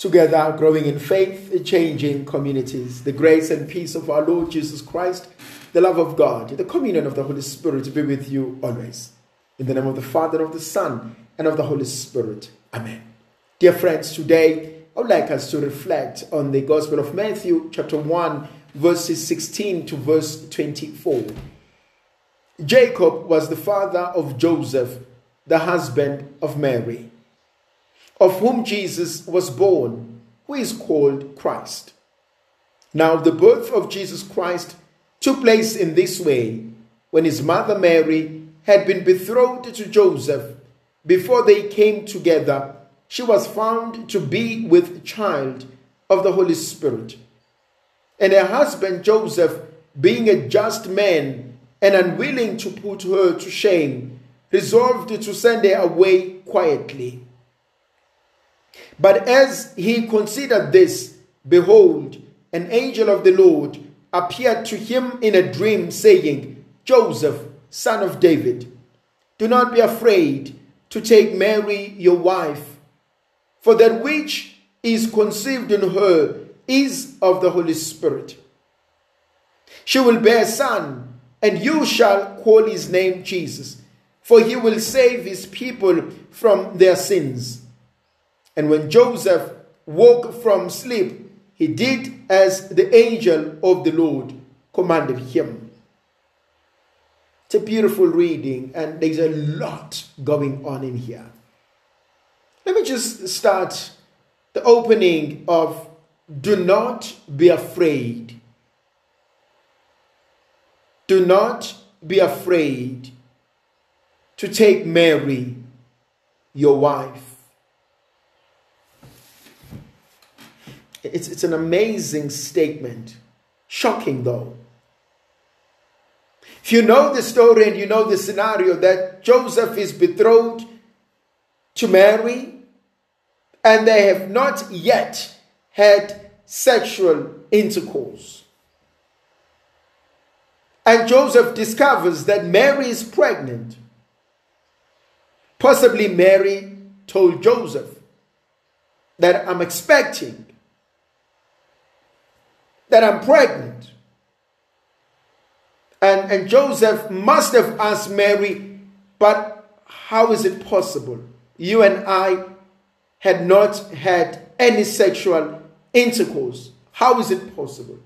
together growing in faith, changing communities. The grace and peace of our Lord Jesus Christ, the love of God, the communion of the Holy Spirit be with you always. In the name of the Father, of the Son, and of the Holy Spirit. Amen. Dear friends, today I would like us to reflect on the Gospel of Matthew, chapter 1, verses 16 to verse 24. Jacob was the father of Joseph, the husband of Mary of whom Jesus was born, who is called Christ. Now, the birth of Jesus Christ took place in this way when his mother Mary had been betrothed to Joseph. Before they came together, she was found to be with child of the Holy Spirit. And her husband Joseph, being a just man and unwilling to put her to shame, resolved to send her away quietly. But as he considered this, behold, an angel of the Lord appeared to him in a dream, saying, Joseph, son of David, do not be afraid to take Mary your wife, for that which is conceived in her is of the Holy Spirit. She will bear a son, and you shall call his name Jesus, for he will save his people from their sins. And when Joseph woke from sleep, he did as the angel of the Lord commanded him. It's a beautiful reading, and there's a lot going on in here. Let me just start the opening of Do not be afraid. Do not be afraid to take Mary, your wife. It's, it's an amazing statement. Shocking, though. If you know the story and you know the scenario that Joseph is betrothed to Mary, and they have not yet had sexual intercourse. And Joseph discovers that Mary is pregnant. Possibly Mary told Joseph that I'm expecting that I'm pregnant. And, and Joseph must have asked Mary, but how is it possible? You and I had not had any sexual intercourse. How is it possible?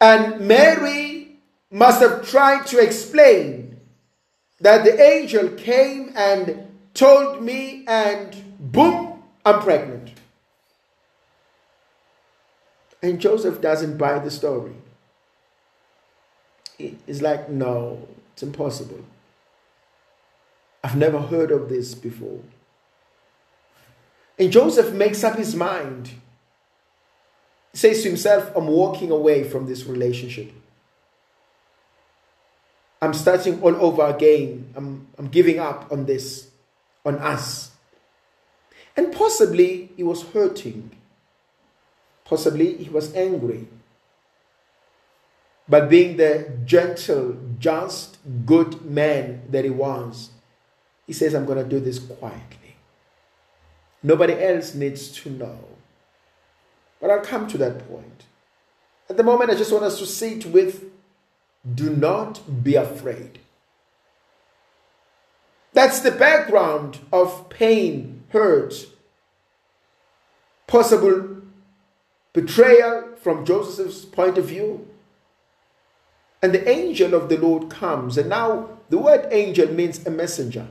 And Mary must have tried to explain that the angel came and told me, and boom, I'm pregnant. And Joseph doesn't buy the story. He's like, no, it's impossible. I've never heard of this before. And Joseph makes up his mind. He says to himself, I'm walking away from this relationship. I'm starting all over again. I'm, I'm giving up on this, on us. And possibly he was hurting. Possibly he was angry. But being the gentle, just, good man that he was, he says, I'm going to do this quietly. Nobody else needs to know. But I'll come to that point. At the moment, I just want us to sit with do not be afraid. That's the background of pain, hurt, possible betrayal from Joseph's point of view. And the angel of the Lord comes. And now the word angel means a messenger.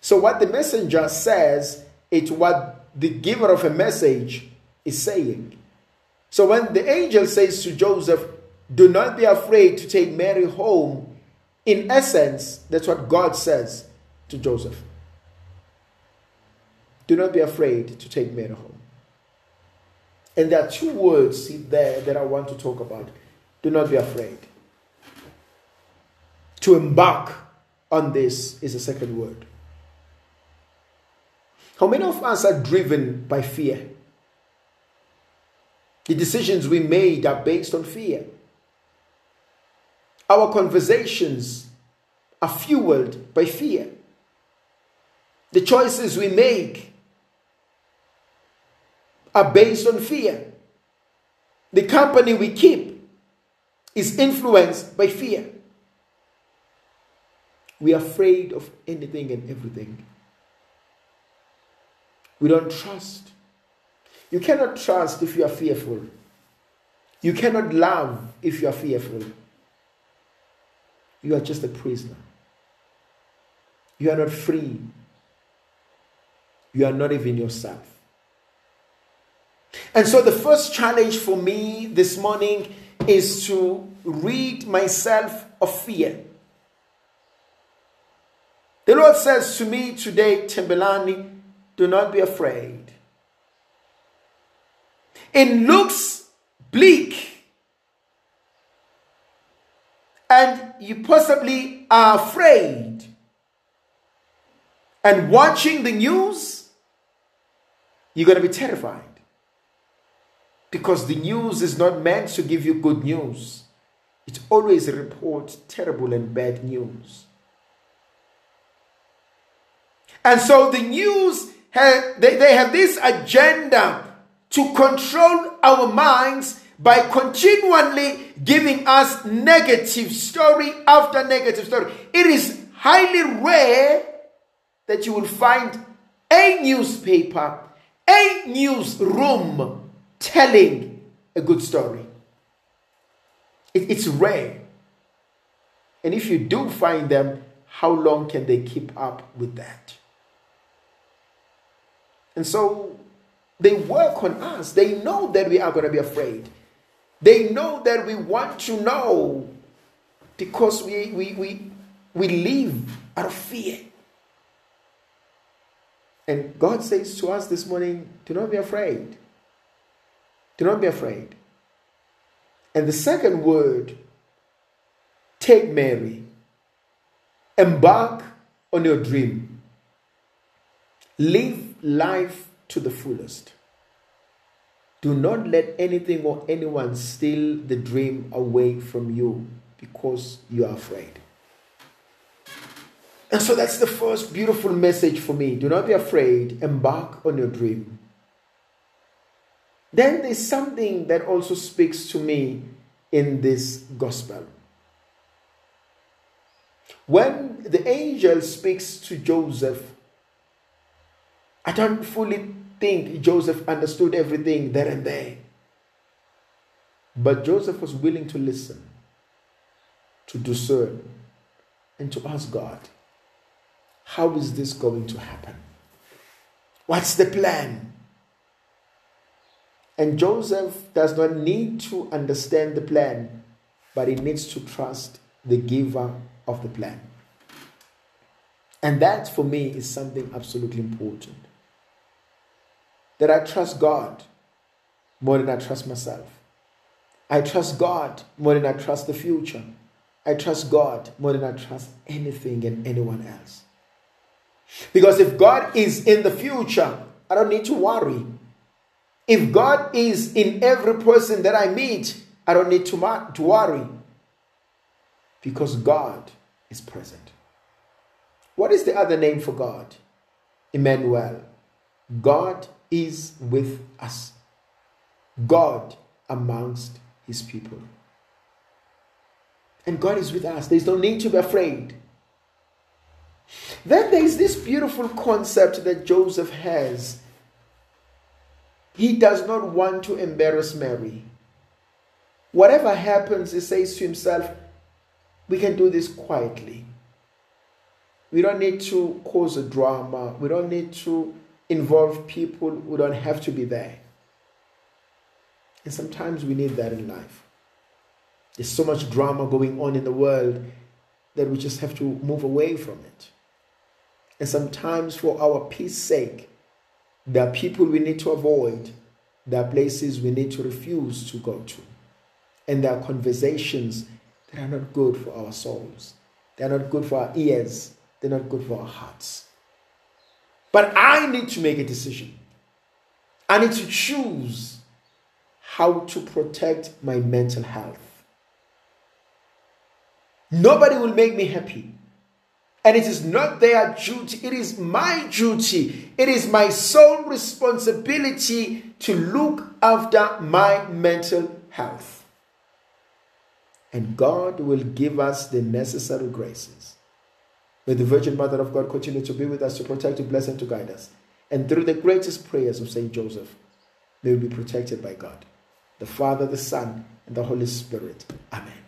So what the messenger says, it's what the giver of a message is saying. So when the angel says to Joseph, Do not be afraid to take Mary home, in essence, that's what God says to Joseph. Do not be afraid to take Mary home. And there are two words there that I want to talk about. Do not be afraid. To embark on this is the second word. How many of us are driven by fear? The decisions we made are based on fear. Our conversations are fueled by fear. The choices we make are based on fear. The company we keep is influenced by fear. We are afraid of anything and everything. We don't trust. You cannot trust if you are fearful. You cannot love if you are fearful. You are just a prisoner. You are not free. You are not even yourself. And so, the first challenge for me this morning is to rid myself of fear. The Lord says to me today, Tembelani, do not be afraid. It looks bleak, and you possibly are afraid. And watching the news, you're going to be terrified. Because the news is not meant to give you good news, it always reports terrible and bad news. And so the news, have, they, they have this agenda to control our minds by continually giving us negative story after negative story. It is highly rare that you will find a newspaper, a newsroom telling a good story. It, it's rare. And if you do find them, how long can they keep up with that? And so they work on us. They know that we are going to be afraid. They know that we want to know because we, we, we, we live out of fear. And God says to us this morning do not be afraid. Do not be afraid. And the second word, take Mary, embark on your dream. Live life to the fullest. Do not let anything or anyone steal the dream away from you because you are afraid. And so that's the first beautiful message for me. Do not be afraid, embark on your dream. Then there's something that also speaks to me in this gospel. When the angel speaks to Joseph I don't fully think Joseph understood everything there and there. But Joseph was willing to listen, to discern, and to ask God, how is this going to happen? What's the plan? And Joseph does not need to understand the plan, but he needs to trust the giver of the plan. And that for me is something absolutely important that I trust God more than I trust myself. I trust God more than I trust the future. I trust God more than I trust anything and anyone else. Because if God is in the future, I don't need to worry. If God is in every person that I meet, I don't need to, to worry. Because God is present. What is the other name for God? Emmanuel. God is with us. God amongst his people. And God is with us. There's no need to be afraid. Then there's this beautiful concept that Joseph has. He does not want to embarrass Mary. Whatever happens, he says to himself, we can do this quietly. We don't need to cause a drama. We don't need to involve people who don't have to be there. And sometimes we need that in life. There's so much drama going on in the world that we just have to move away from it. And sometimes, for our peace sake, there are people we need to avoid, there are places we need to refuse to go to, and there are conversations that are not good for our souls, they're not good for our ears, they're not good for our hearts. But I need to make a decision. I need to choose how to protect my mental health. Nobody will make me happy. And it is not their duty, it is my duty. It is my sole responsibility to look after my mental health. And God will give us the necessary graces. May the Virgin Mother of God continue to be with us, to protect, to bless, and to guide us. And through the greatest prayers of Saint Joseph, may we be protected by God, the Father, the Son, and the Holy Spirit. Amen.